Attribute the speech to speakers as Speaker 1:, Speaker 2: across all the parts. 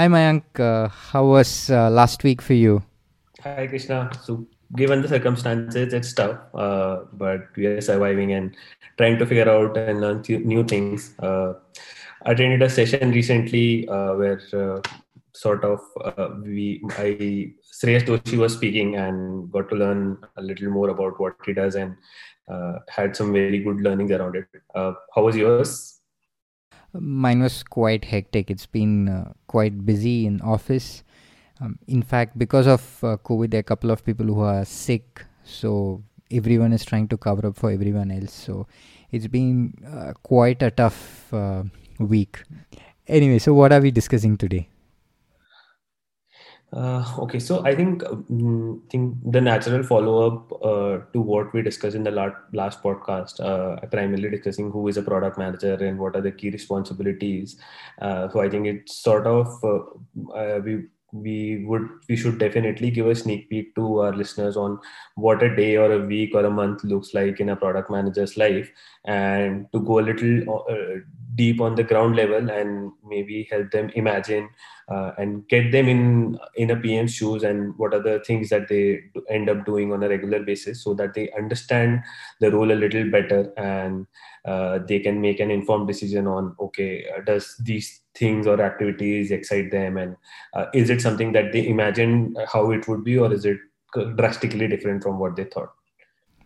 Speaker 1: Hi, Mayank. Uh, how was uh, last week for you?
Speaker 2: Hi, Krishna. So, given the circumstances, it's tough, uh, but we are surviving and trying to figure out and learn new things. Uh, I attended a session recently uh, where uh, sort of we I Shreyas Doshi was speaking and got to learn a little more about what he does and had some very good learnings around it. how was yours?
Speaker 1: Mine was quite hectic. It's been uh, quite busy in office. Um, in fact, because of uh, COVID, there are a couple of people who are sick. So everyone is trying to cover up for everyone else. So it's been uh, quite a tough uh, week. Anyway, so what are we discussing today?
Speaker 2: Uh, okay, so I think um, think the natural follow up uh, to what we discussed in the last, last podcast, uh, primarily discussing who is a product manager and what are the key responsibilities. Uh, so I think it's sort of uh, uh, we we would we should definitely give a sneak peek to our listeners on what a day or a week or a month looks like in a product manager's life and to go a little deep on the ground level and maybe help them imagine uh, and get them in in a PM's shoes and what are the things that they end up doing on a regular basis so that they understand the role a little better and uh, they can make an informed decision on okay uh, does these things or activities excite them and uh, is it something that they imagine how it would be or is it drastically different from what they thought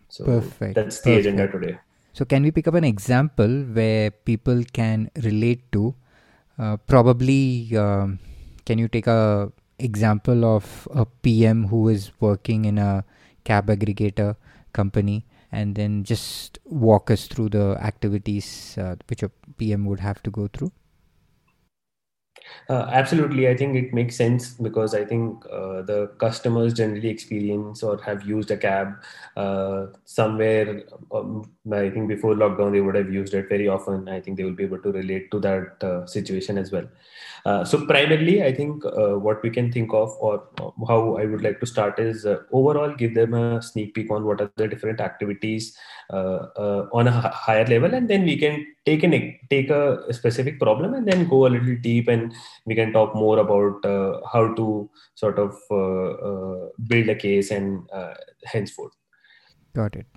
Speaker 1: so Perfect.
Speaker 2: that's the
Speaker 1: Perfect.
Speaker 2: agenda today
Speaker 1: so can we pick up an example where people can relate to uh, probably um, can you take a example of a PM who is working in a cab aggregator company and then just walk us through the activities uh, which a PM would have to go through?
Speaker 2: Uh, absolutely, I think it makes sense because I think uh, the customers generally experience or have used a cab uh, somewhere. Um, I think before lockdown they would have used it very often. I think they will be able to relate to that uh, situation as well. Uh, so primarily, I think uh, what we can think of, or how I would like to start, is overall give them a sneak peek on what are the different activities on a higher level, and then we can take an take a specific problem and then go a little deep and we can talk more about uh, how to sort of uh, uh, build a case and henceforth.
Speaker 1: Got it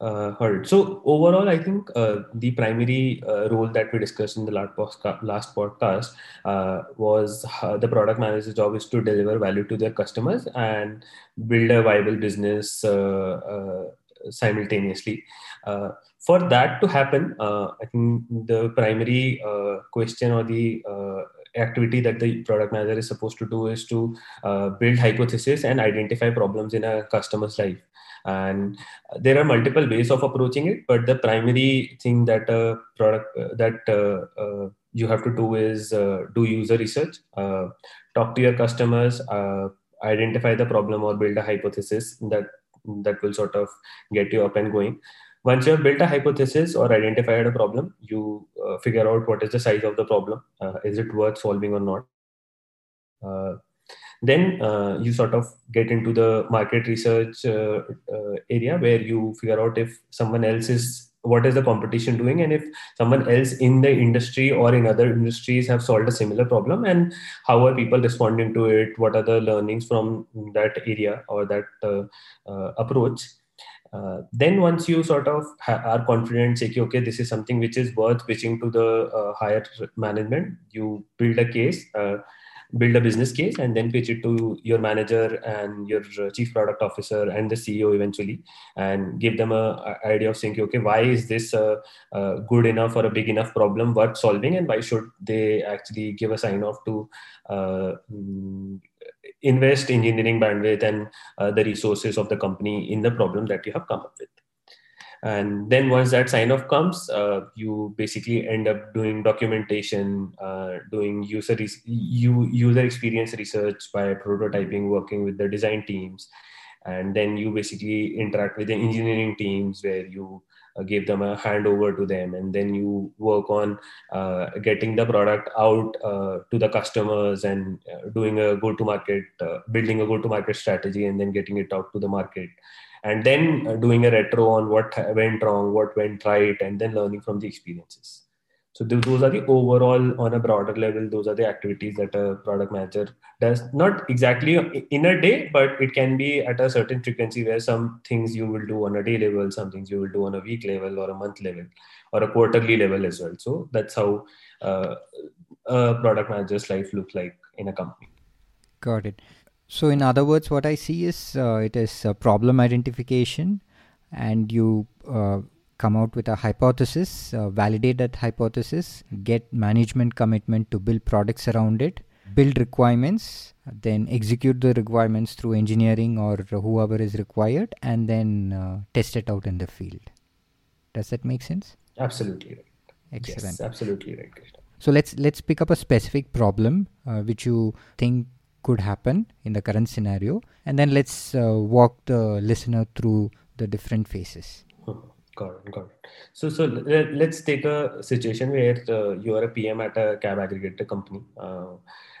Speaker 2: uh, heard. So overall, I think uh, the primary uh, role that we discussed in the last, podcast, podcast was the product manager's job is to deliver value to their customers and build a viable business simultaneously. Uh, for that to happen, uh, I think the primary uh, question or the activity that the product manager is supposed to do is to build hypothesis and identify problems in a customer's life and there are multiple ways of approaching it but the primary thing that a product uh, that uh, uh, you have to do is do user research talk to your customers identify the problem or build a hypothesis that that will sort of get you up and going. Once you have built a hypothesis or identified a problem you uh, figure out what is the size of the problem uh, is it worth solving or not. Uh, then uh, you sort of get into the market research uh, uh, area where you figure out if someone else is what is the competition doing and if someone else in the industry or in other industries have solved a similar problem and how are people responding to it? What are the learnings from that area or that uh, uh, approach? Uh, then once you sort of ha- are confident say okay this is something which is worth pitching to the uh, higher management you build a case uh, build a business case and then pitch it to your manager and your uh, chief product officer and the ceo eventually and give them a, a idea of saying okay why is this uh, uh, good enough or a big enough problem worth solving and why should they actually give a sign off to uh, mm, invest engineering bandwidth and uh, the resources of the company in the problem that you have come up with and then once that sign off comes uh, you basically end up doing documentation uh, doing user re- user experience research by prototyping working with the design teams. And then you basically interact with the engineering teams where you uh, give them a handover to them. And then you work on uh, getting the product out uh, to the customers and uh, doing a go to market building a go to market strategy and then getting it out to the market and then uh, doing a retro on what went wrong, what went right, and then learning from the experiences. so those are the overall on a broader level those are the activities that a product manager does. Not exactly in a day but it can be at a certain frequency where some things you will do on a day level some things you will do on a week level or a month level or a quarterly level as well. So that's how uh, a product manager's life looks like in a company.
Speaker 1: Got it so in other words what i see is uh, it is problem identification and you uh, come out with a hypothesis, uh, validate that hypothesis, get management commitment to build products around it, build requirements, then execute the requirements through engineering or whoever is required, and then uh, test it out in the field. Does that make sense?
Speaker 2: Absolutely right.
Speaker 1: Excellent.
Speaker 2: Yes, absolutely right,
Speaker 1: So let's let's pick up a specific problem uh, which you think could happen in the current scenario, and then let's uh, walk the listener through the different phases.
Speaker 2: Got it. Got it. So, so let's take a situation where uh, you are a PM at a cab aggregator company, uh,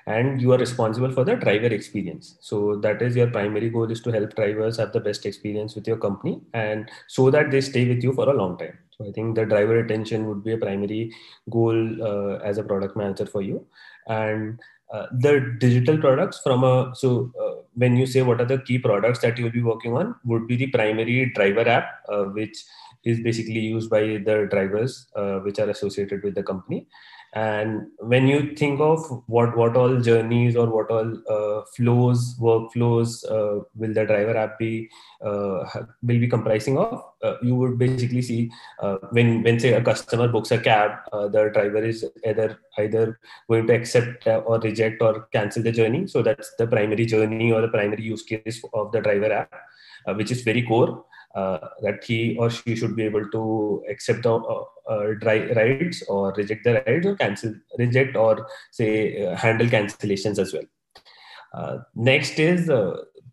Speaker 2: and you are responsible for the driver experience. So that is your primary goal is to help drivers have the best experience with your company, and so that they stay with you for a long time. So I think the driver retention would be a primary goal uh, as a product manager for you, and uh, the digital products from a so uh, when you say what are the key products that you will be working on would be the primary driver app uh, which is basically used by the drivers uh, which are associated with the company and when you think of what what all journeys or what all uh, flows workflows uh, will the driver app be uh, will be comprising of uh, you would basically see uh, when when say a customer books a cab uh, the driver is either either going to accept or reject or cancel the journey. So that's the primary journey or the primary use case of the driver app which is very core that he or she should be able to accept the uh, uh, rides or reject the rides or cancel, reject or say uh, handle cancellations as well. Uh, next is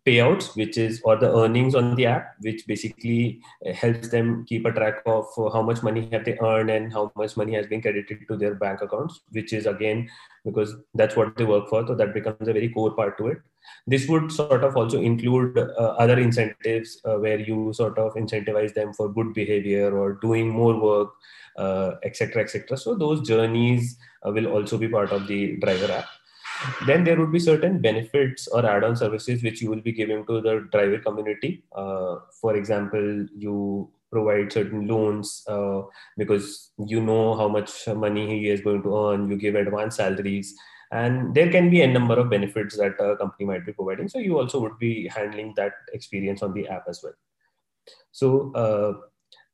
Speaker 2: payouts, which is or the earnings on the app, which basically helps them keep a track of how much money have they earned and how much money has been credited to their bank accounts, which is again because that's what they work for. So that becomes a very core part to it. This would sort of also include uh, other incentives uh, where you sort of incentivize them for good behavior or doing more work, etc., uh, etc. Et so those journeys uh, will also be part of the driver app then there would be certain benefits or add-on services which you will be giving to the driver community uh, for example you provide certain loans because you know how much money he is going to earn you give advance salaries and there can be a number of benefits that a company might be providing. So you also would be handling that experience on the app as well. So uh,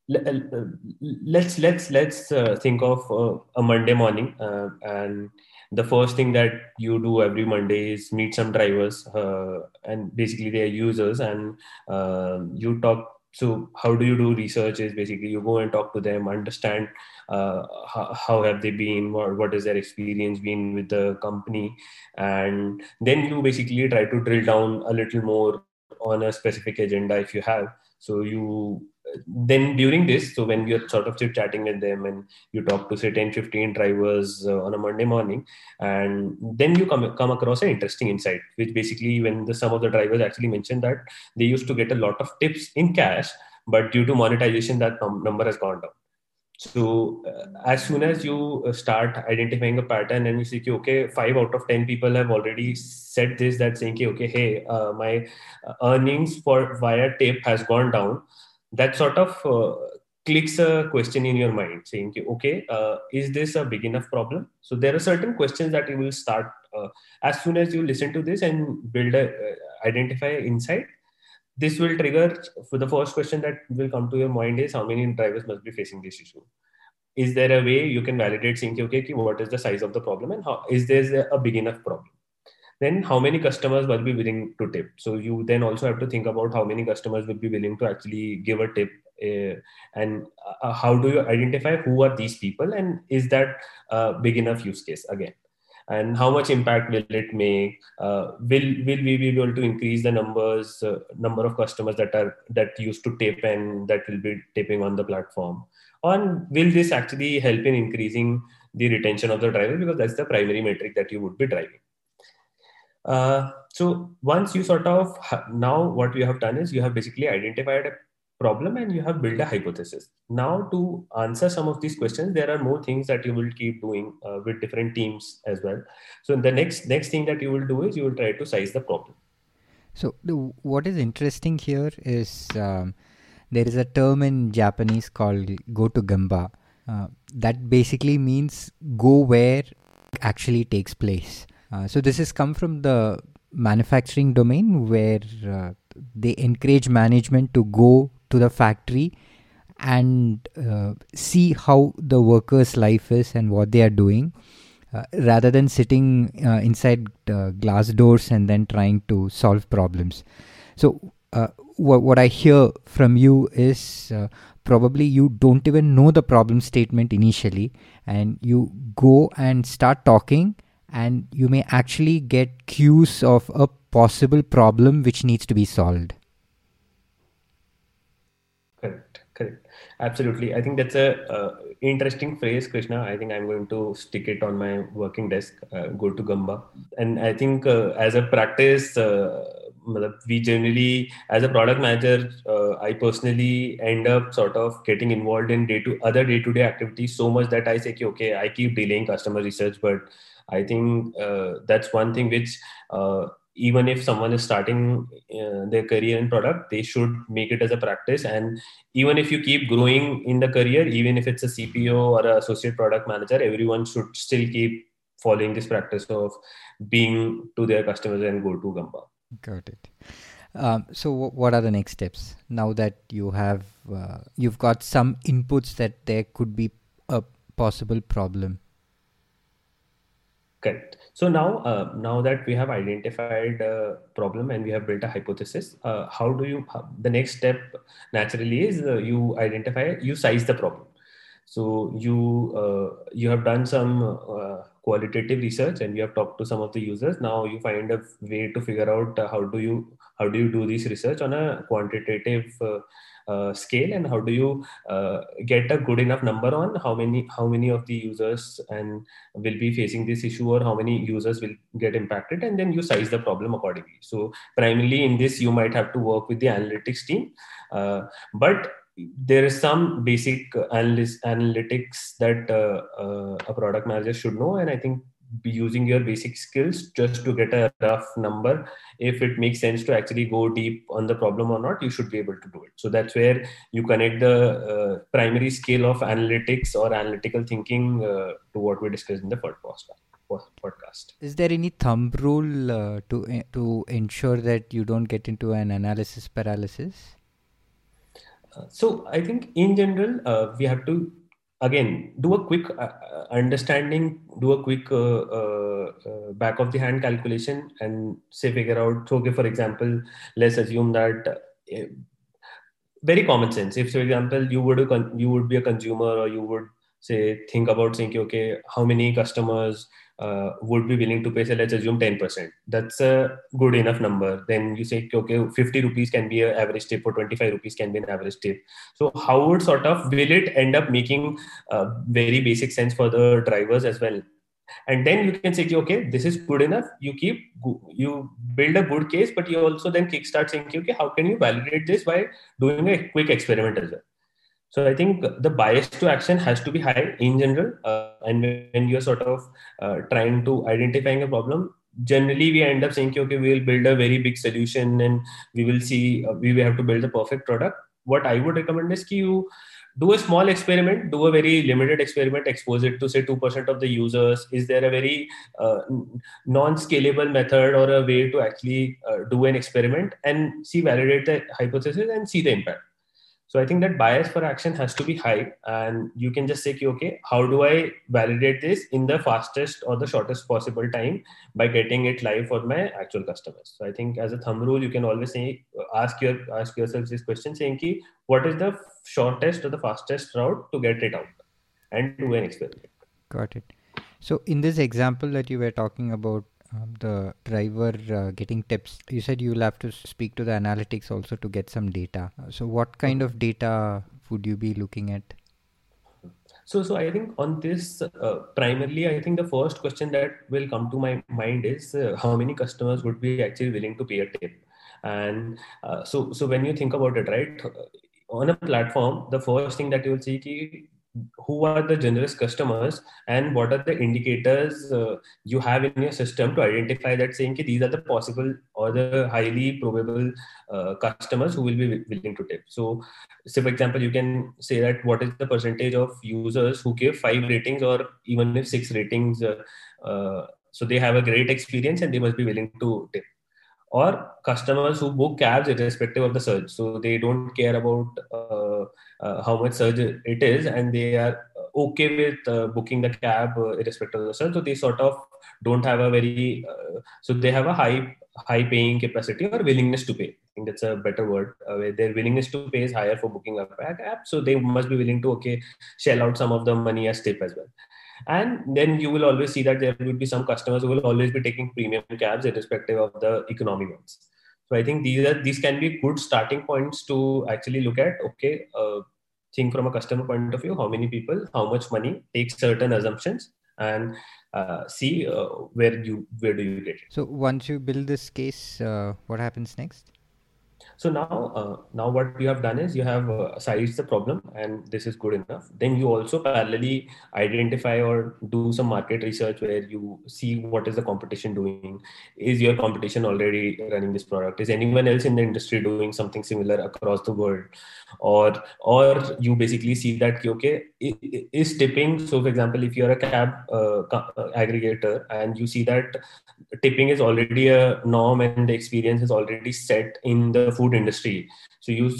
Speaker 2: let's let's let's uh, think of uh, a monday morning uh, and the first thing that you do every monday is meet some drivers uh, and basically they are users and uh, you talk so how do you do research is basically you go and talk to them understand uh, how, how, have they been what, what is their experience been with the company and then you basically try to drill down a little more on a specific agenda if you have. So you then during this so when you're sort of chatting with them and you talk to say 10 15 drivers uh, on a monday morning and then you come come across an interesting insight which basically when the some of the drivers actually mentioned that they used to get a lot of tips in cash but due to monetization that num- number has gone down. So uh, as soon as you uh, start identifying a pattern and you see okay five out of 10 people have already said this that saying okay hey uh, my uh, earnings for via tip has gone down that sort of uh, clicks a question in your mind saying okay uh, is this a big enough problem? So there are certain questions that you will start uh, as soon as you listen to this and build a uh, identify insight this will trigger for the first question that will come to your mind is how many drivers must be facing this issue. Is there a way you can validate saying okay what is the size of the problem and how is there a big enough problem then how many customers will be willing to tip? So you then also have to think about how many customers will be willing to actually give a tip uh, and uh, how do you identify who are these people and is that a big enough use case again? And how much impact will it make? Uh, will will we be able to increase the numbers uh, number of customers that are that used to tip and that will be tipping on the platform? And will this actually help in increasing the retention of the driver because that's the primary metric that you would be driving uh, so once you sort of now what you have done is you have basically identified a problem and you have built a hypothesis. Now, to answer some of these questions, there are more things that you will keep doing uh, with different teams as well. So, the next next thing that you will do is you will try to size the problem.
Speaker 1: So, the, what is interesting here is um, there is a term in Japanese called "go to Gemba." Uh, that basically means go where actually takes place. Uh, so this has come from the manufacturing domain where uh, they encourage management to go to the factory and uh, see how the worker's life is and what they are doing uh, rather than sitting uh, inside glass doors and then trying to solve problems. So uh, what, what i hear from you is probably you don't even know the problem statement initially and you go and start talking and you may actually get cues of a possible problem which needs to be solved.
Speaker 2: Correct correct. Absolutely. I think that's a uh, interesting phrase krishna. I think i'm going to stick it on my working desk uh, go to Gemba. And i think uh, as a practice uh, we generally as a product manager uh, i personally end up sort of getting involved in day to other day to day activities so much that i say okay i keep delaying customer research but i think uh, that's one thing which uh, even if someone is starting uh, their career in product they should make it as a practice. And even if you keep growing in the career even if it's a cpo or an associate product manager everyone should still keep following this practice of being to their customers and go to Gemba.
Speaker 1: Got it. Um, so w- what are the next steps now that you have uh, you've got some inputs that there could be a possible problem
Speaker 2: Correct. So now, uh, now that we have identified a problem and we have built a hypothesis, uh, how do you? The next step naturally is uh, you identify, you size the problem. So you uh, you have done some uh, qualitative research and you have talked to some of the users. Now you find a way to figure out uh, how do you how do you do this research on a quantitative uh, scale? And how do you uh, get a good enough number on how many how many of the users and will be facing this issue or how many users will get impacted? And then you size the problem accordingly. So primarily in this you might have to work with the analytics team uh, but there is some basic analyst, analytics that uh, uh, a product manager should know. And i think using your basic skills just to get a rough number. If it makes sense to actually go deep on the problem or not you should be able to do it. So that's where you connect the uh, primary scale of analytics or analytical thinking uh, to what we discussed in the first podcast.
Speaker 1: Is there any thumb rule uh, to uh, to ensure that you don't get into an analysis paralysis?
Speaker 2: Uh, so i think in general uh, we have to again do a quick uh, uh, understanding do a quick uh, uh, uh, back of the hand calculation and say figure out so okay for example let's assume that very common sense. If for example you would you would be a consumer or you would say think about saying okay how many customers uh, would be willing to pay, say, let's assume 10%. That's a good enough number. Then you say, okay, 50 rupees can be an average tip or 25 rupees can be an average tip. So how would sort of, will it end up making uh, very basic sense for the drivers as well? And then you can say, okay, this is good enough. You keep, you build a good case, but you also then kickstart saying, okay, how can you validate this by doing a quick experiment as well? So I think the bias to action has to be high in general. Uh, and when you're sort of uh, trying to identifying a problem, generally we end up saying, okay, we will build a very big solution and we will see, uh, we will have to build a perfect product. What I would recommend is that you do a small experiment, do a very limited experiment, expose it to say 2% of the users. Is there a very uh, non-scalable method or a way to actually uh, do an experiment and see, validate the hypothesis and see the impact? So I think that bias for action has to be high, and you can just say, okay, how do I validate this in the fastest or the shortest possible time by getting it live for my actual customers? So I think as a thumb rule, you can always say, ask your ask yourself this question, saying, ki, what is the shortest or the fastest route to get it out and do an experiment?
Speaker 1: Got it. So in this example that you were talking about, um, the driver uh, getting tips. You said you'll have to speak to the analytics also to get some data. Uh, so what kind of data would you be looking at?
Speaker 2: So so i think on this uh, primarily i think the first question that will come to my mind is uh, how many customers would be actually willing to pay a tip? And uh, so so when you think about it right on a platform, the first thing that you will see who are the generous customers and what are the indicators uh, you have in your system to identify that saying these are the possible or the highly probable uh, customers who will be willing to tip so say for example you can say that what is the percentage of users who give five ratings or even if six ratings uh, uh so they have a great experience and they must be willing to tip or customers who book cabs irrespective of the surge. So they don't care about uh, uh, how much surge it is and they are okay with uh, booking the cab uh, irrespective of the surge. So they sort of don't have a very uh, so they have a high high paying capacity or willingness to pay. I think that's a better word uh, their willingness to pay is higher for booking a cab. So they must be willing to okay shell out some of the money as tip as well and then you will always see that there will be some customers who will always be taking premium cabs irrespective of the economy ones. So i think these are these can be good starting points to actually look at okay uh, think from a customer point of view how many people how much money take certain assumptions and uh, see uh, where you where do you get it.
Speaker 1: So once you build this case uh, what happens next
Speaker 2: so now, uh, now what you have done is you have uh, sized the problem, and this is good enough. Then you also parallelly identify or do some market research where you see what is the competition doing. Is your competition already running this product? Is anyone else in the industry doing something similar across the world? Or or you basically see that okay, is tipping. So for example, if you're a cab uh, uh aggregator and you see that tipping is already a norm and the experience is already set in the food industry. So you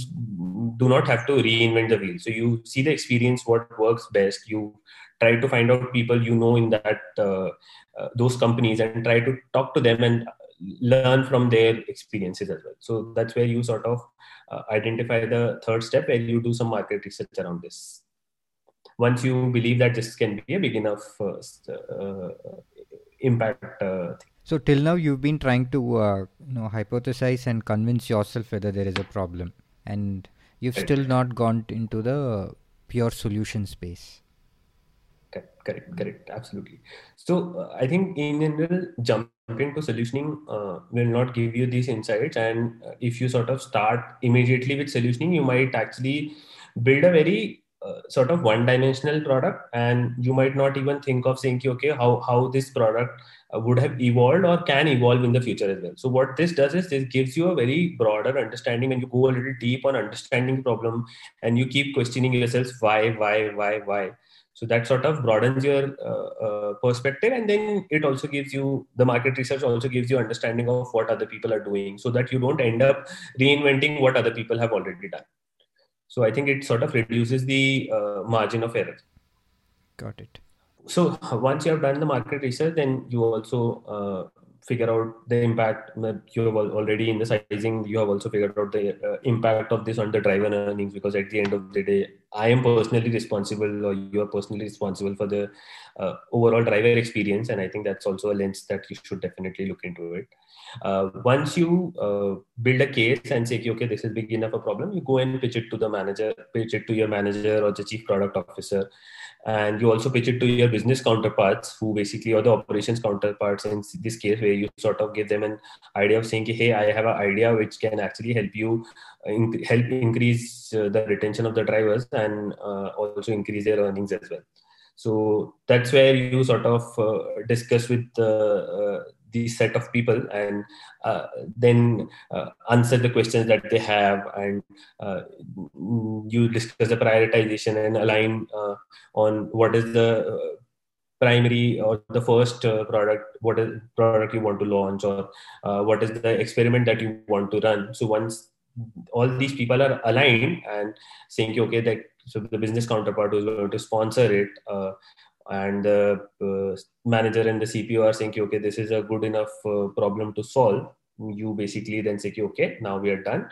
Speaker 2: do not have to reinvent the wheel. So you see the experience what works best. You try to find out people you know in that uh, uh, those companies and try to talk to them and learn from their experiences as well. So that's where you sort of uh, identify the third step where you do some market research around this. Once you believe that this can be a big enough uh, uh, impact uh, thing
Speaker 1: so till now, you've been trying to uh, you know hypothesize and convince yourself whether there is a problem, and you've still not gone into the pure solution space.
Speaker 2: Correct, correct, correct. Absolutely. So uh, I think in general, jumping to solutioning uh, will not give you these insights, and uh, if you sort of start immediately with solutioning, you might actually build a very uh, sort of one dimensional product and you might not even think of saying okay how how this product would have evolved or can evolve in the future as well. So what this does is this gives you a very broader understanding and you go a little deep on understanding problem and you keep questioning yourself why, why, why, why. So that sort of broadens your uh, uh, perspective, and then it also gives you the market research also gives you understanding of what other people are doing, so that you don't end up reinventing what other people have already done. So I think it sort of reduces the uh, margin of error.
Speaker 1: Got it
Speaker 2: so once you have done the market research then you also uh, figure out the impact you have already in the sizing you have also figured out the uh, impact of this on the driver earnings because at the end of the day i am personally responsible or you are personally responsible for the uh, overall driver experience and i think that's also a lens that you should definitely look into it. Uh, once you uh, build a case and say okay this is big enough a problem you go and pitch it to the manager pitch it to your manager or the chief product officer. And you also pitch it to your business counterparts who basically are the operations counterparts in this case where you sort of give them an idea of saying hey i have an idea which can actually help you uh, in- help increase uh, the retention of the drivers uh, also increase their earnings as well. So that's where you sort of uh, discuss with uh, these set of people and uh, then uh, answer the questions that they have and uh, you discuss the prioritization and align uh, on what is the uh, primary or the first uh, product what is product you want to launch or what is the experiment that you want to run. So once all these people are aligned and saying okay that so the business counterpart is going to sponsor it and the uh, manager and the CPO are saying, okay, this is a good enough uh, problem to solve. You basically then say, okay, now we are done.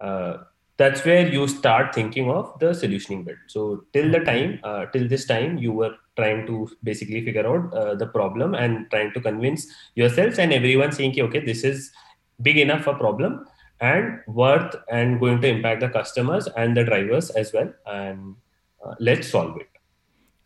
Speaker 2: Uh, that's where you start thinking of the solutioning bit. So till the time, uh, till this time, you were trying to basically figure out uh, the problem and trying to convince yourselves and everyone saying, okay, this is big enough a problem and worth and going to impact the customers and the drivers as well. And uh, let's solve it.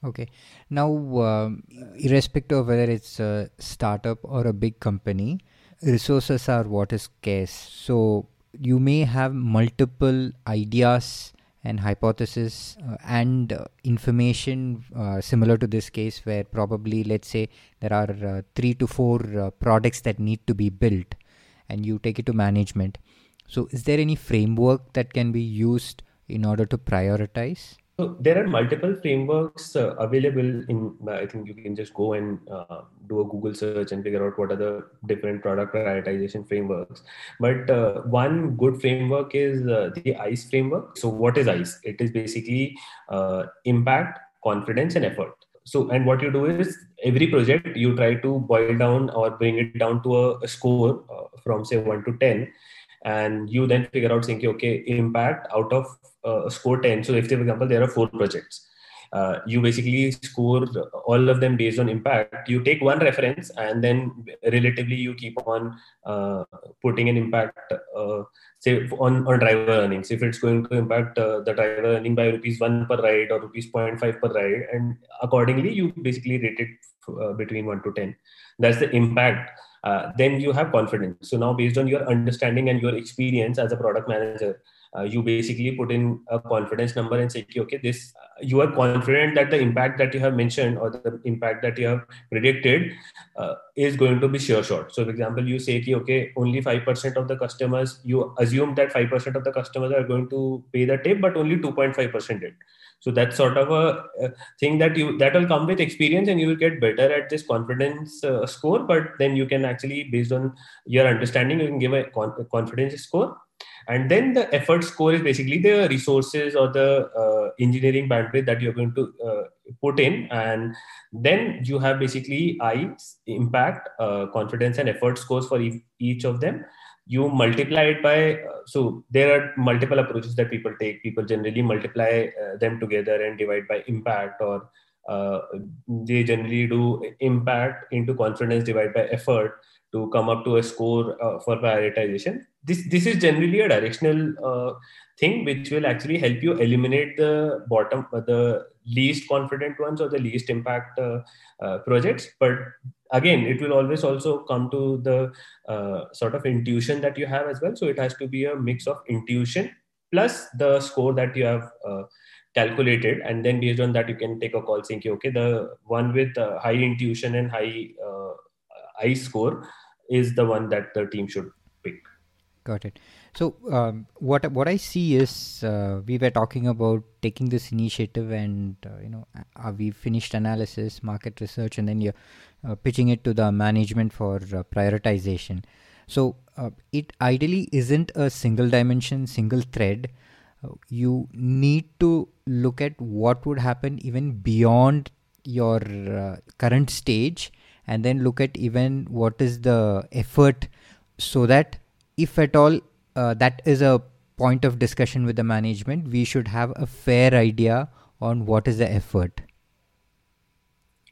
Speaker 1: Okay. Now, um, irrespective of whether it's a startup or a big company, resources are what is scarce. So you may have multiple ideas and hypothesis uh, and uh, information uh, similar to this case where probably let's say there are uh, 3 to 4 uh, products that need to be built and you take it to management so is there any framework that can be used in order to prioritize
Speaker 2: so there are multiple frameworks uh, available in. I think you can just go and uh, do a Google search and figure out what are the different product prioritization frameworks. But uh, one good framework is uh, the ICE framework. So what is ICE? It is basically uh, impact, confidence, and effort. So and what you do is every project you try to boil down or bring it down to a, a score uh, from say one to ten and you then figure out saying okay impact out of uh, score 10 so if for example there are four projects uh, you basically score all of them based on impact. You take one reference and then relatively you keep on uh, putting an impact uh, say on, on driver earnings if it's going to impact uh, the driver earning by rupees 1 per ride or rupees 0.5 per ride and accordingly you basically rate it uh, between 1 to 10 that's the impact uh, then you have confidence. So now, based on your understanding and your experience as a product manager, uh, you basically put in a confidence number and say, okay, this uh, you are confident that the impact that you have mentioned or the impact that you have predicted uh, is going to be sure shot. So, for example, you say, okay, only five percent of the customers. You assume that five percent of the customers are going to pay the tip, but only two point five percent did so that's sort of a, thing that you that will come with experience and you will get better at this confidence uh, score but then you can actually based on your understanding you can give a, con- confidence score. And then the effort score is basically the resources or the uh, engineering bandwidth that you're going to uh, put in. And then you have basically i impact uh, confidence and effort scores for e- each of them you multiply it by uh, so there are multiple approaches that people take. People generally multiply uh, them together and divide by impact or uh, they generally do impact into confidence divided by effort to come up to a score uh, for prioritization. This this is generally a directional uh, thing which will actually help you eliminate the bottom uh, the least confident ones or the least impact projects. But again it will always also come to the uh, sort of intuition that you have as well. So it has to be a mix of intuition plus the score that you have uh, calculated. And then based on that you can take a call saying okay the one with uh, high intuition and high uh, high score is the one that the team should pick.
Speaker 1: Got it so um, what what I see is uh, we were talking about taking this initiative and uh, you know uh, we finished analysis, market research, and then you're uh, pitching it to the management for uh, prioritization. So uh, it ideally isn't a single dimension, single thread. you need to look at what would happen even beyond your current stage, and then look at even what is the effort, so that if at all uh, that is a point of discussion with the management. We should have a fair idea on what is the effort.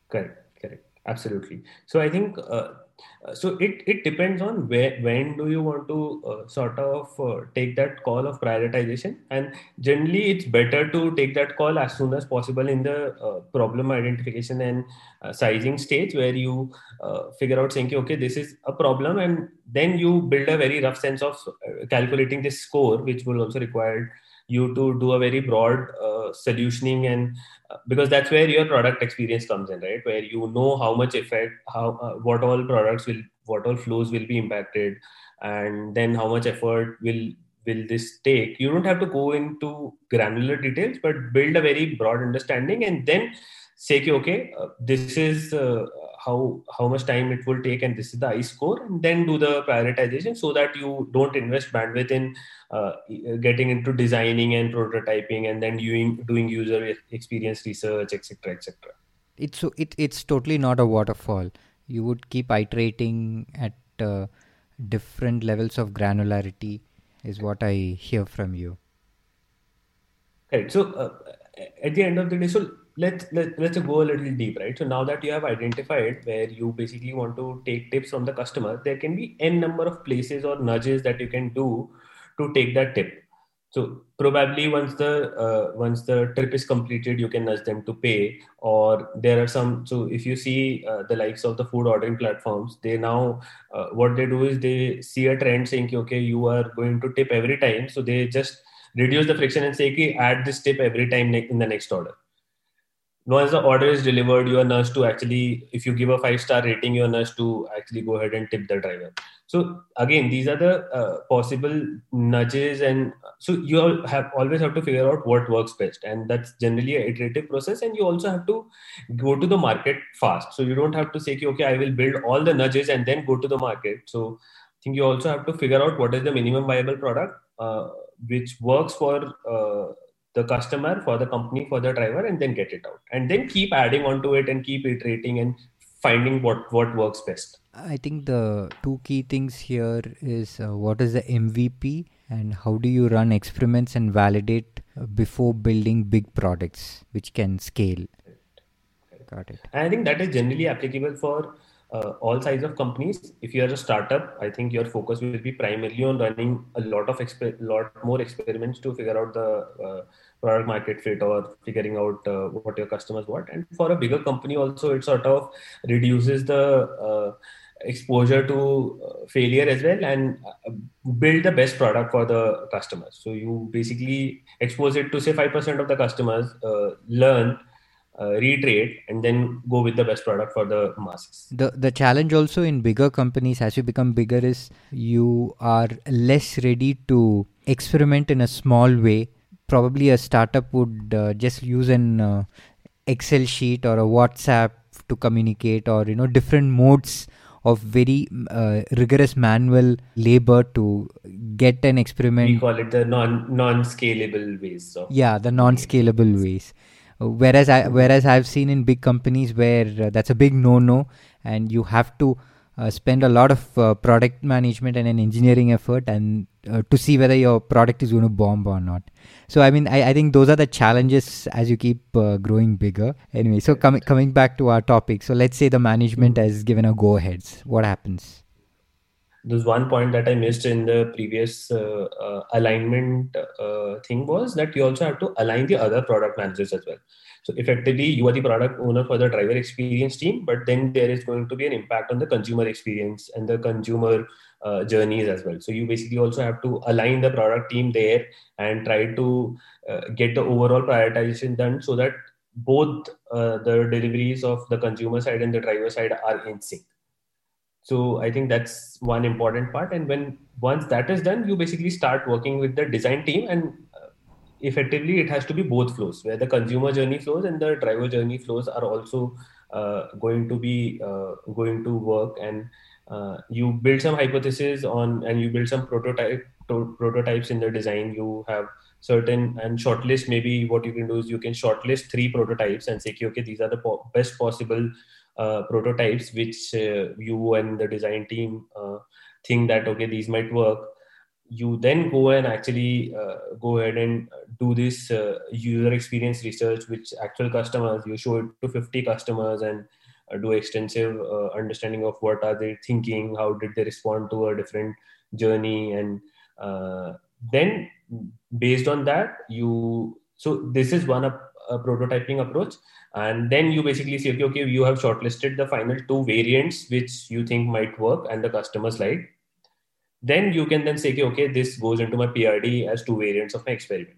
Speaker 2: Correct correct. Absolutely. So i think uh, so it, it depends on where when do you want to uh, sort of uh, take that call of prioritization. And generally it's better to take that call as soon as possible in the uh, problem identification and uh, sizing stage where you uh, figure out saying okay this is a problem. And then you build a very rough sense of calculating this score which will also require you to do a very broad uh, solutioning and uh, because that's where your product experience comes in right? Where you know how much effect how uh, what all products will what all flows will be impacted and then how much effort will will this take. You don't have to go into granular details but build a very broad understanding and then say okay uh, this is uh, how how much time it will take and this is the i score and then do the prioritization so that you don't invest bandwidth in uh, getting into designing and prototyping and then doing doing user experience research etc etc
Speaker 1: it's so it, it's totally not a waterfall. You would keep iterating at uh, different levels of granularity is what i hear from you.
Speaker 2: Right. So uh, at the end of the day so let's let, let's go a little deep right? So now that you have identified where you basically want to take tips from the customer there can be n number of places or nudges that you can do to take that tip. So probably once the uh, once the trip is completed you can nudge them to pay. Or there are some so if you see uh, the likes of the food ordering platforms they now uh, what they do is they see a trend saying okay you are going to tip every time. So they just reduce the friction and say okay, add this tip every time in the next order once the order is delivered you are nudged to actually if you give a five star rating you are nudged to actually go ahead and tip the driver. So again these are the uh, possible nudges and so you have always have to figure out what works best. And that's generally an iterative process and you also have to go to the market fast. So you don't have to say okay i will build all the nudges and then go to the market. So i think you also have to figure out what is the minimum viable product uh, which works for uh, the customer, for the company, for the driver, and then get it out. And then keep adding onto it and keep iterating and finding what, what works best.
Speaker 1: I think the two key things here is uh, what is the MVP and how do you run experiments and validate uh, before building big products which can scale.
Speaker 2: Got it. And I think that is generally applicable for uh, all size of companies. If you are a startup, I think your focus will be primarily on running a lot of exper- lot more experiments to figure out the uh, product market fit or figuring out uh, what your customers want. And for a bigger company, also it sort of reduces the uh, exposure to uh, failure as well and uh, build the best product for the customers. So you basically expose it to say five percent of the customers learn uh, reiterate and then go with the best product for the masses.
Speaker 1: The the challenge also in bigger companies as you become bigger is you are less ready to experiment in a small way. Probably a startup would uh, just use an uh, excel sheet or a whatsapp to communicate or you know different modes of very uh, rigorous manual labor to get an experiment.
Speaker 2: We call it the non non scalable ways
Speaker 1: so yeah the non scalable ways whereas I whereas I've seen in big companies where uh, that's a big no no, and you have to uh, spend a lot of uh, product management and an engineering effort and uh, to see whether your product is going to bomb or not. So I mean, I, I think those are the challenges as you keep uh, growing bigger. Anyway, so coming coming back to our topic. So let's say the management has given a go aheads. What happens?
Speaker 2: There's one point that I missed in the previous uh, uh, alignment uh, thing was that you also have to align the other product managers as well. So effectively, you are the product owner for the driver experience team, but then there is going to be an impact on the consumer experience and the consumer uh, journeys as well. So you basically also have to align the product team there and try to uh, get the overall prioritization done so that both uh, the deliveries of the consumer side and the driver side are in sync so i think that's one important part. And when once that is done you basically start working with the design team. And uh, effectively it has to be both flows where the consumer journey flows and the driver journey flows are also uh, going to be uh, going to work. And uh, you build some hypothesis on and you build some prototype to, prototypes in the design. You have certain and shortlist maybe what you can do is you can shortlist three prototypes and say okay these are the po- best possible prototypes which uh, you and the design team uh, think that okay these might work. You then go and actually uh, go ahead and do this uh, user experience research which actual customers you show it to 50 customers and uh, do extensive understanding of what are they thinking how did they respond to a different journey and then based on that you so this is one a, a prototyping approach and then you basically say okay, okay you have shortlisted the final two variants which you think might work and the customers like. Then you can then say okay, okay this goes into my prd as two variants of my experiment.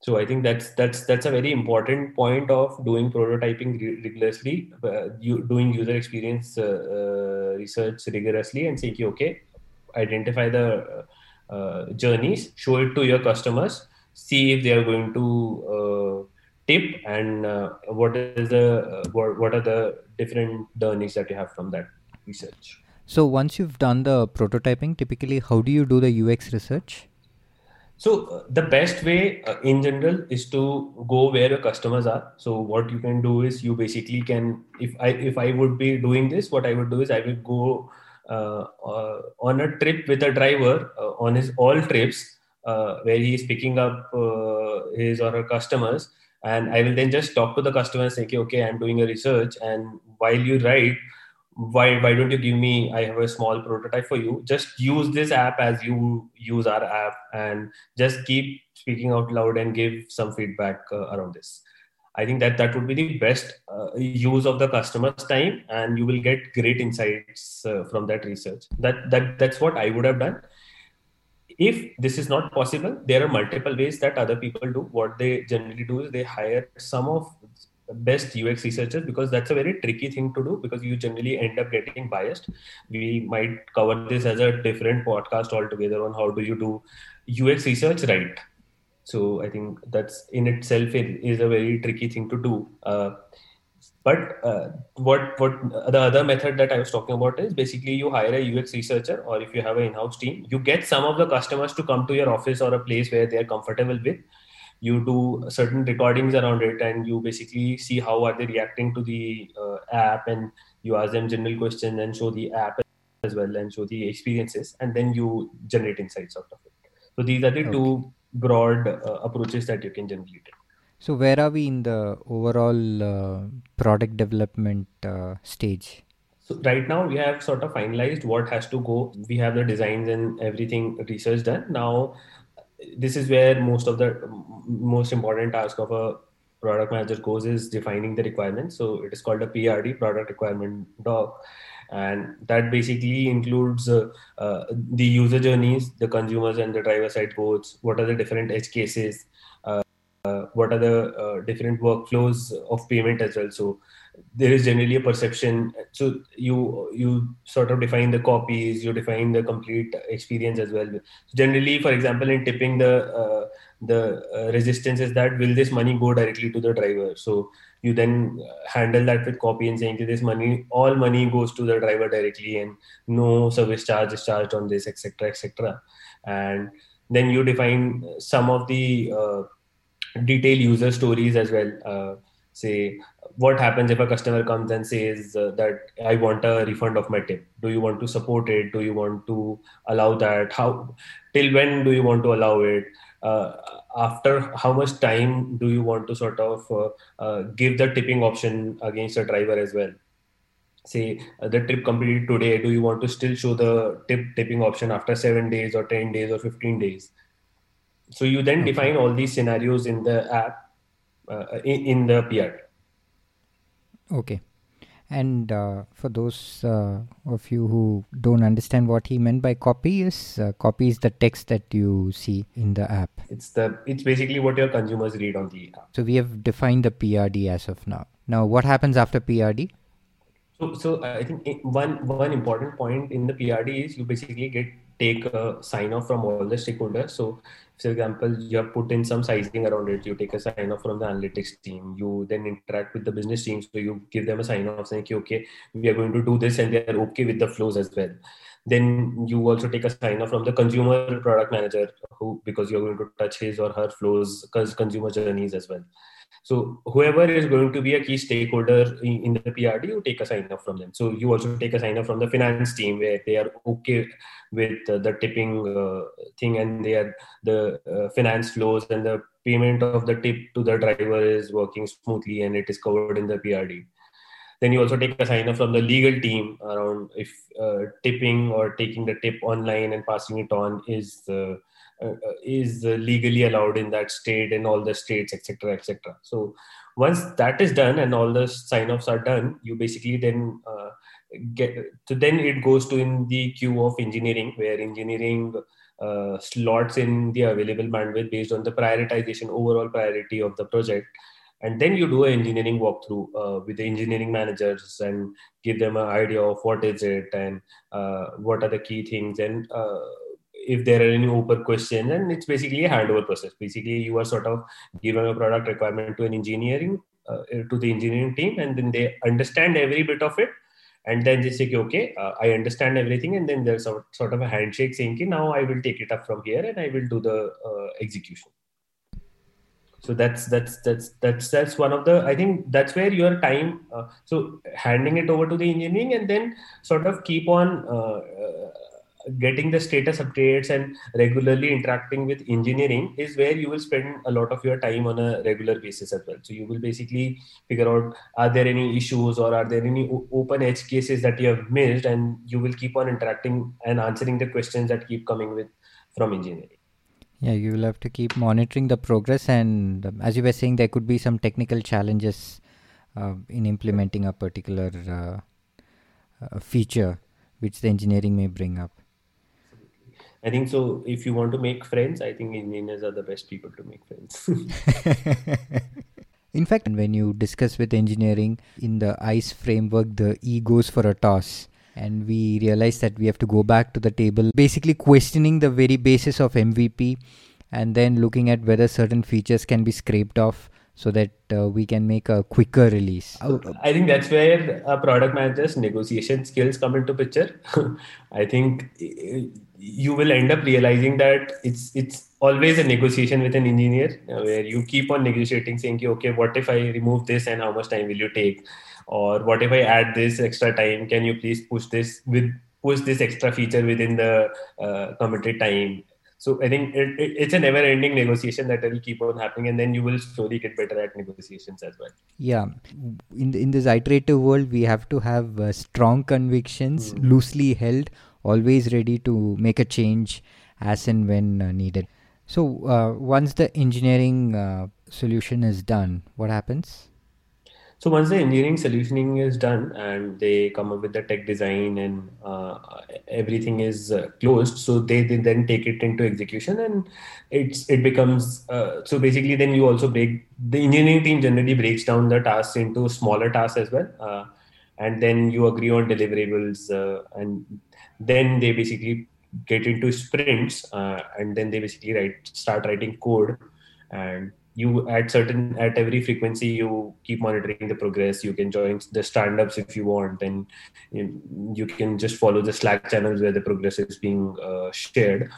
Speaker 2: So i think that's that's that's a very important point of doing prototyping rigorously uh, doing user experience uh, uh, research rigorously and saying okay identify the uh, journeys show it to your customers see if they are going to uh, tip and uh, what is the uh, what, what are the different learnings that you have from that research?
Speaker 1: So once you've done the prototyping typically how do you do the ux research?
Speaker 2: So uh, the best way uh, in general is to go where your customers are. So what you can do is you basically can if i if i would be doing this what i would do is i will go uh, uh, on a trip with a driver on his all trips where he is picking up his or her customers. And i will then just talk to the customer and say okay, okay i'm doing a research. And while you write why why don't you give me i have a small prototype for you. Just use this app as you use our app and just keep speaking out loud and give some feedback uh, around this. I think that that would be the best uh, use of the customer's time. And you will get great insights uh, from that research. That that that's what i would have done if this is not possible there are multiple ways that other people do. What they generally do is they hire some of the best ux researchers because that's a very tricky thing to do because you generally end up getting biased. We might cover this as a different podcast altogether on how do you do ux research right. So i think that's in itself is a very tricky thing to do. Uh, but uh, what what the other method that I was talking about is basically you hire a UX researcher, or if you have an in-house team, you get some of the customers to come to your office or a place where they are comfortable with. You do certain recordings around it, and you basically see how are they reacting to the uh, app, and you ask them general questions and show the app as well, and show the experiences, and then you generate insights out of it. So these are the okay. two broad uh, approaches that you can generally take.
Speaker 1: So, where are we in the overall uh, product development uh, stage?
Speaker 2: So, right now we have sort of finalized what has to go. We have the designs and everything research done. Now, this is where most of the most important task of a product manager goes is defining the requirements. So, it is called a PRD, product requirement doc and that basically includes uh, uh, the user journeys the consumers and the driver side both what are the different edge cases what are the uh, different workflows of payment as well? So there is generally a perception so you you sort of define the copies you define the complete experience as well. Generally for example in tipping the uh, the uh, resistance is that will this money go directly to the driver? So you then handle that with copy and saying this money all money goes to the driver directly and no service charge is charged on this etc etc and then you define some of the uh, detail user stories as well. Uh, say what happens if a customer comes and says uh, that I want a refund of my tip. Do you want to support it? Do you want to allow that? How till when do you want to allow it? Uh, after how much time do you want to sort of uh, uh, give the tipping option against a driver as well? Say uh, the trip completed today. Do you want to still show the tip tipping option after seven days or ten days or fifteen days? So you then okay. define all these scenarios in the app uh, in, in, the PR.
Speaker 1: Okay. And uh, for those uh, of you who don't understand what he meant by copy is uh, copy is the text that you see in the app.
Speaker 2: It's the it's basically what your consumers read on the app.
Speaker 1: So we have defined the PRD as of now. Now what happens after PRD?
Speaker 2: So so I think one one important point in the PRD is you basically get take a sign off from all the stakeholders. So for example, you have put in some sizing around it. You take a sign off from the analytics team. You then interact with the business team. So you give them a sign off saying, okay, we are going to do this and they are okay with the flows as well. Then you also take a sign off from the consumer product manager who, because you're going to touch his or her flows, because consumer journeys as well. So whoever is going to be a key stakeholder in, the PRD, you take a sign off from them. So you also take a sign off from the finance team where they are okay with uh, the tipping uh, thing and they are the uh, finance flows and the payment of the tip to the driver is working smoothly and it is covered in the PRD. Then you also take a sign off from the legal team around if uh, tipping or taking the tip online and passing it on is uh, is legally allowed in that state in all the states etc etc so once that is done and all the sign offs are done you basically then uh, get so then it goes to in the queue of engineering where engineering uh, slots in the available bandwidth based on the prioritization overall priority of the project. And then you do an engineering walkthrough uh, with the engineering managers and give them an idea of what is it and uh, what are the key things and uh, if there are any open questions and it's basically a handover process. Basically you are sort of giving a product requirement to an engineering uh, to the engineering team and then they understand every bit of it and then they say okay uh, i understand everything and then there's a, sort of a handshake saying okay, now i will take it up from here and i will do the uh, execution. So that's that's that's that's that's one of the i think that's where your time uh, so handing it over to the engineering and then sort of keep on uh, uh, getting the status updates and regularly interacting with engineering is where you will spend a lot of your time on a regular basis as well. So you will basically figure out are there any issues or are there any open edge cases that you have missed? And you will keep on interacting and answering the questions that keep coming with from engineering.
Speaker 1: Yeah you will have to keep monitoring the progress. And um, as you were saying there could be some technical challenges uh, in implementing a particular uh, uh, feature which the engineering may bring up
Speaker 2: I think so. If you want to make friends, I think engineers are the best people to make friends.
Speaker 1: In fact, when you discuss with engineering in the ICE framework, the E goes for a toss. And we realize that we have to go back to the table, basically questioning the very basis of MVP and then looking at whether certain features can be scraped off so that uh, we can make a quicker release.
Speaker 2: I think that's where a product manager's negotiation skills come into picture. I think you will end up realizing that it's it's always a negotiation with an engineer where you keep on negotiating saying okay what if i remove this and how much time will you take? Or what if i add this extra time? Can you please push this with push this extra feature within the uh, committed time so I think it, it, it's a never-ending negotiation that will keep on happening, and then you will slowly get better at negotiations as well.
Speaker 1: Yeah, in the, in this iterative world, we have to have uh, strong convictions, mm. loosely held, always ready to make a change as and when uh, needed. So uh, once the engineering uh, solution is done, what happens?
Speaker 2: So once the engineering solutioning is done and they come up with the tech design and uh, everything is uh, closed, so they, they, then take it into execution and it's it becomes uh, so basically then you also break the engineering team generally breaks down the tasks into smaller tasks as well, uh, and then you agree on deliverables uh, and then they basically get into sprints uh, and then they basically write start writing code and you at certain at every frequency you keep monitoring the progress. You can join the stand-ups if you want and you, can just follow the slack channels where the progress is being uh, shared.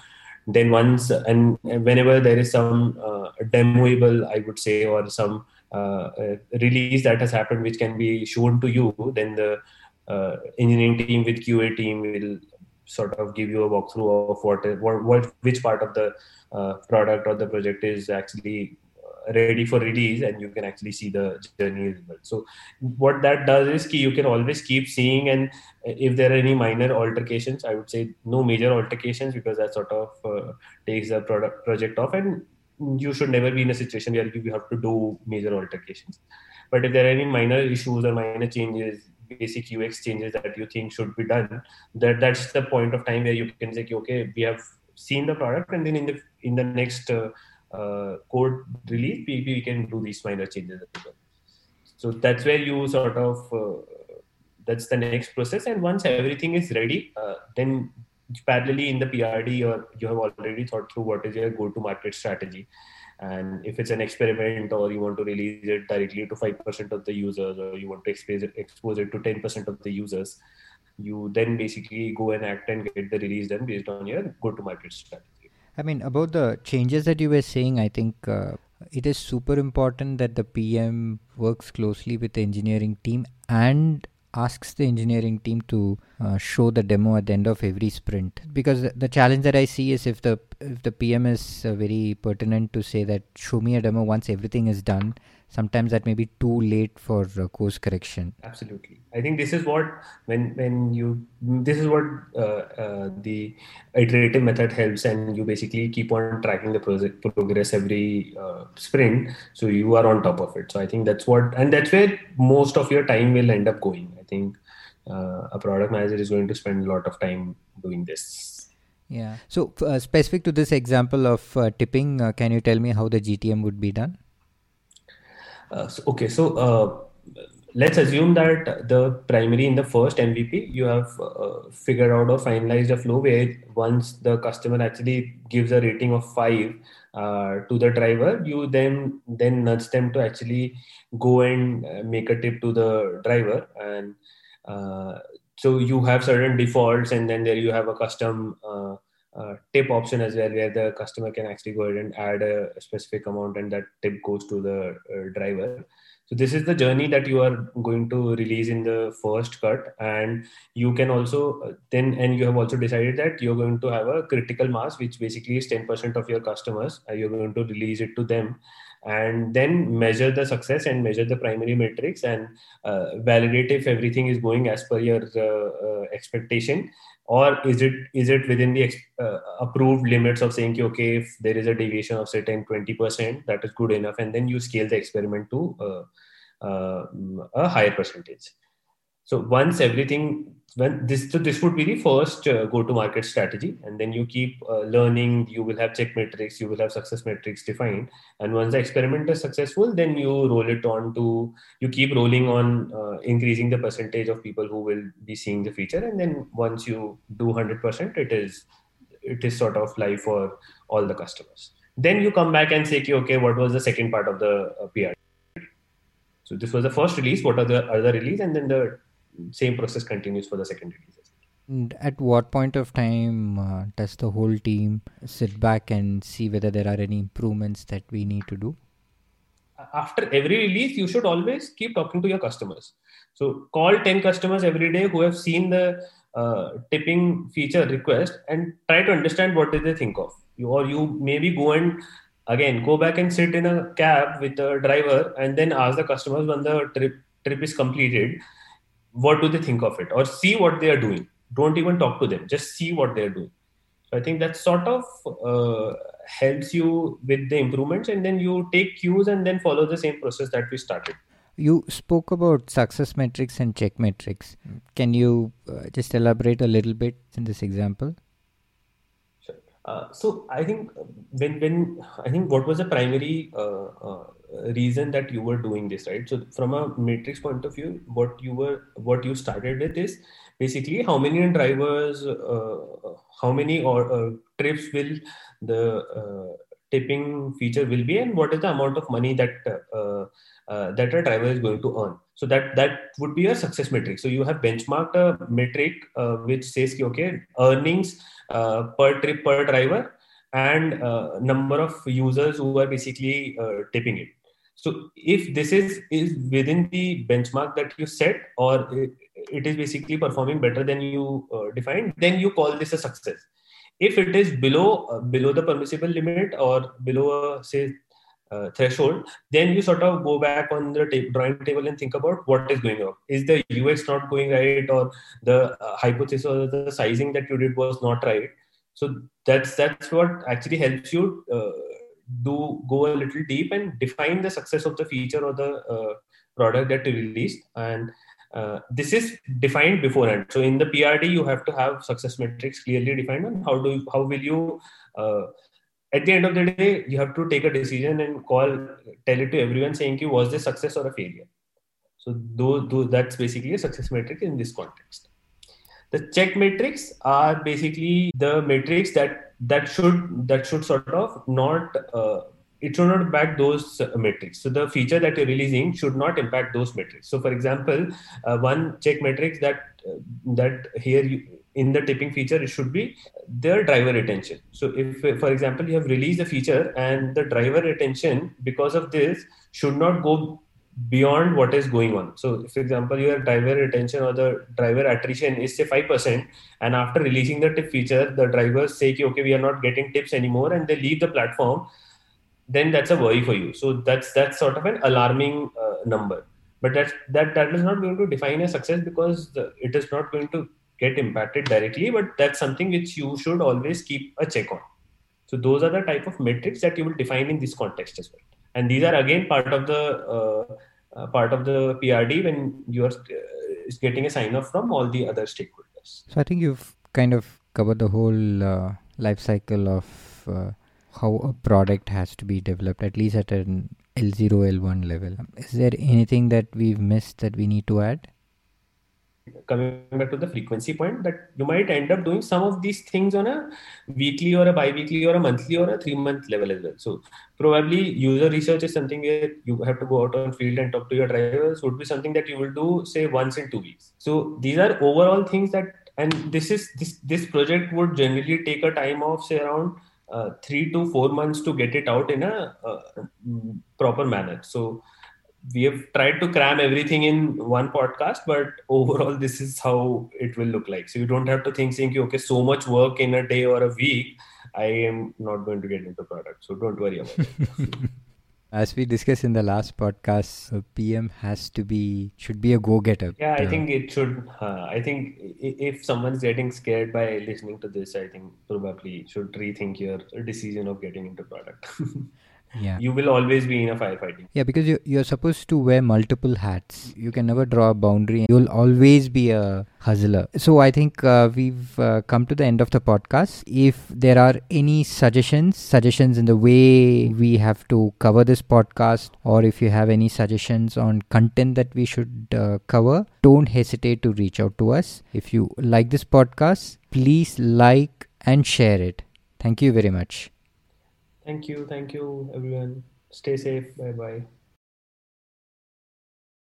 Speaker 2: Then once and whenever there is some uh, demoable i would say or some uh, release that has happened which can be shown to you then the uh, engineering team with qa team will sort of give you a walkthrough of what what, what which part of the uh, product or the project is actually ready for release and you can actually see the journey result so what that does is you can always keep seeing and if there are any minor altercations i would say no major altercations because that sort of uh, takes the product project off and you should never be in a situation where you have to do major altercations. But if there are any minor issues or minor changes basic ux changes that you think should be done that that's the point of time where you can say okay we have seen the product and then in the in the next uh, uh, code release, we, we can do these minor changes as well. So that's where you sort of uh, that's the next process. And once everything is ready, uh, then parallelly in the PRD, or you have already thought through what is your go-to-market strategy. And if it's an experiment, or you want to release it directly to five percent of the users, or you want to expose it, expose it to ten percent of the users, you then basically go and act and get the release done based on your go-to-market strategy.
Speaker 1: I mean, about the changes that you were saying, I think uh, it is super important that the PM works closely with the engineering team and asks the engineering team to uh, show the demo at the end of every sprint. Because the challenge that i see is if the if the pm is uh, very pertinent to say that show me a demo once everything is done sometimes that may be too late for uh, course correction.
Speaker 2: Absolutely. I think this is what when when you this is what uh, uh, the iterative method helps and you basically keep on tracking the project progress every sprint so you are on top of it. So i think that's what and that's where most of your time will end up going i think uh, a product manager is going to spend a lot of time doing this.
Speaker 1: Yeah. So uh, specific to this example of tipping can you tell me how the gtm would be done?
Speaker 2: Uh, so, okay, so uh, let's assume that the primary in the first MVP, you have uh, figured out or finalized a flow where once the customer actually gives a rating of five uh, to the driver, you then then nudge them to actually go and uh, make a tip to the driver, and uh, so you have certain defaults, and then there you have a custom uh, tip option as well where the customer can actually go ahead and add a, specific amount and that tip goes to the uh, driver. So this is the journey that you are going to release in the first cut and you can also uh, then and you have also decided that you're going to have a critical mass which basically is 10% of your customers uh, you're going to release it to them and then measure the success and measure the primary metrics and uh, validate if everything is going as per your uh, uh, expectation. Or is it is it within the uh, approved limits of saying okay if there is a deviation of certain 20% that is good enough. And then you scale the experiment to uh, uh, a higher percentage. So once everything when this so this would be the first uh, go to market strategy and then you keep uh, learning you will have check metrics you will have success metrics defined and once the experiment is successful then you roll it on to you keep rolling on uh, increasing the percentage of people who will be seeing the feature and then once you do 100% it is it is sort of live for all the customers. Then you come back and say okay what was the second part of the uh, pr so this was the first release what are the other release and then the same process continues for the second release.
Speaker 1: At what point of time uh, does the whole team sit back and see whether there are any improvements that we need to do?
Speaker 2: After every release, you should always keep talking to your customers. So call 10 customers every day who have seen the uh, tipping feature request and try to understand what did they think of. You, or you maybe go and again go back and sit in a cab with a driver and then ask the customers when the trip trip is completed what do they think of it? Or see what they are doing. Don't even talk to them. Just see what they're doing. So i think that sort of uh, helps you with the improvements and then you take cues and then follow the same process that we started.
Speaker 1: You spoke about success metrics and check metrics. Can you uh, just elaborate a little bit in this example?
Speaker 2: Sure. Uh, so I think when when I think what was the primary uh, uh, reason that you were doing this right? So from a matrix point of view what you were what you started with is basically how many drivers uh, how many or uh, trips will the uh, tipping feature will be and what is the amount of money that uh, uh, that a driver is going to earn. So that that would be a success metric. So you have benchmarked a metric uh, which says okay earnings per trip per driver and number of users who are basically tipping it so if this is is within the benchmark that you set, or it is basically performing better than you uh, defined, then you call this a success. If it is below uh, below the permissible limit or below a say uh, threshold, then you sort of go back on the ta- drawing table and think about what is going on. Is the UX not going right, or the uh, hypothesis or the sizing that you did was not right? So that's that's what actually helps you uh, do go a little deep and define the success of the feature or the uh, product that you released. And uh, this is defined beforehand. So in the prd you have to have success metrics clearly defined on how do you, how will you uh, at the end of the day you have to take a decision and call tell it to everyone saying you was this success or a failure? So those, those that's basically a success metric in this context. The check metrics are basically the metrics that that should that should sort of not uh, it should not impact those uh, metrics. So the feature that you're releasing should not impact those metrics. So for example, uh, one check metrics that uh, that here you, in the tipping feature it should be the driver retention. So if for example you have released a feature and the driver retention because of this should not go beyond what is going on. So, for example, your driver retention or the driver attrition is say five percent, and after releasing the tip feature, the drivers say, "Okay, we are not getting tips anymore," and they leave the platform. Then that's a worry for you. So that's that's sort of an alarming uh, number. But that that that is not going to define a success because the, it is not going to get impacted directly. But that's something which you should always keep a check on. So those are the type of metrics that you will define in this context as well and these are again part of the uh, uh part of the PRD when you are uh, getting a sign off from all the other stakeholders.
Speaker 1: So I think you've kind of covered the whole uh, life cycle of uh, how a product has to be developed, at least at an L0, L1 level. Is there anything that we've missed that we need to add?
Speaker 2: Coming back to the frequency point that you might end up doing some of these things on a weekly or a bi-weekly or a monthly or a three month level as well. So probably user research is something where you have to go out on field and talk to your drivers. Would be something that you will do say once in two weeks. So these are overall things that and this is this this project would generally take a time of say around uh, three to four months to get it out in a uh, proper manner. So we have tried to cram everything in one podcast, but overall, this is how it will look like. So you don't have to think, saying, okay, so much work in a day or a week. I am not going to get into product. So don't worry about it.
Speaker 1: As we discussed in the last podcast, a PM has to be should be a go-getter.
Speaker 2: Yeah, I think it should. Uh, I think if someone's getting scared by listening to this, I think probably should rethink your decision of getting into product.
Speaker 1: yeah.
Speaker 2: You will always be in a firefighting.
Speaker 1: Yeah because you, you're supposed to wear multiple hats. You can never draw a boundary. You'll always be a hustler. So i think uh, we've uh, come to the end of the podcast. If there are any suggestions suggestions in the way we have to cover this podcast or if you have any suggestions on content that we should uh, cover don't hesitate to reach out to us. If you like this podcast please like and share it. Thank you very much
Speaker 2: thank you thank you everyone. Stay safe. Bye bye